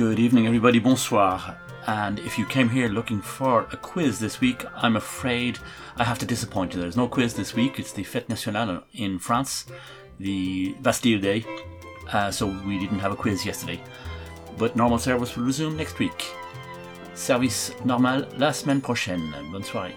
Good evening, everybody. Bonsoir. And if you came here looking for a quiz this week, I'm afraid I have to disappoint you. There's no quiz this week. It's the Fête Nationale in France, the Bastille Day. Uh, so we didn't have a quiz yesterday. But normal service will resume next week. Service normal la semaine prochaine. Bonsoir.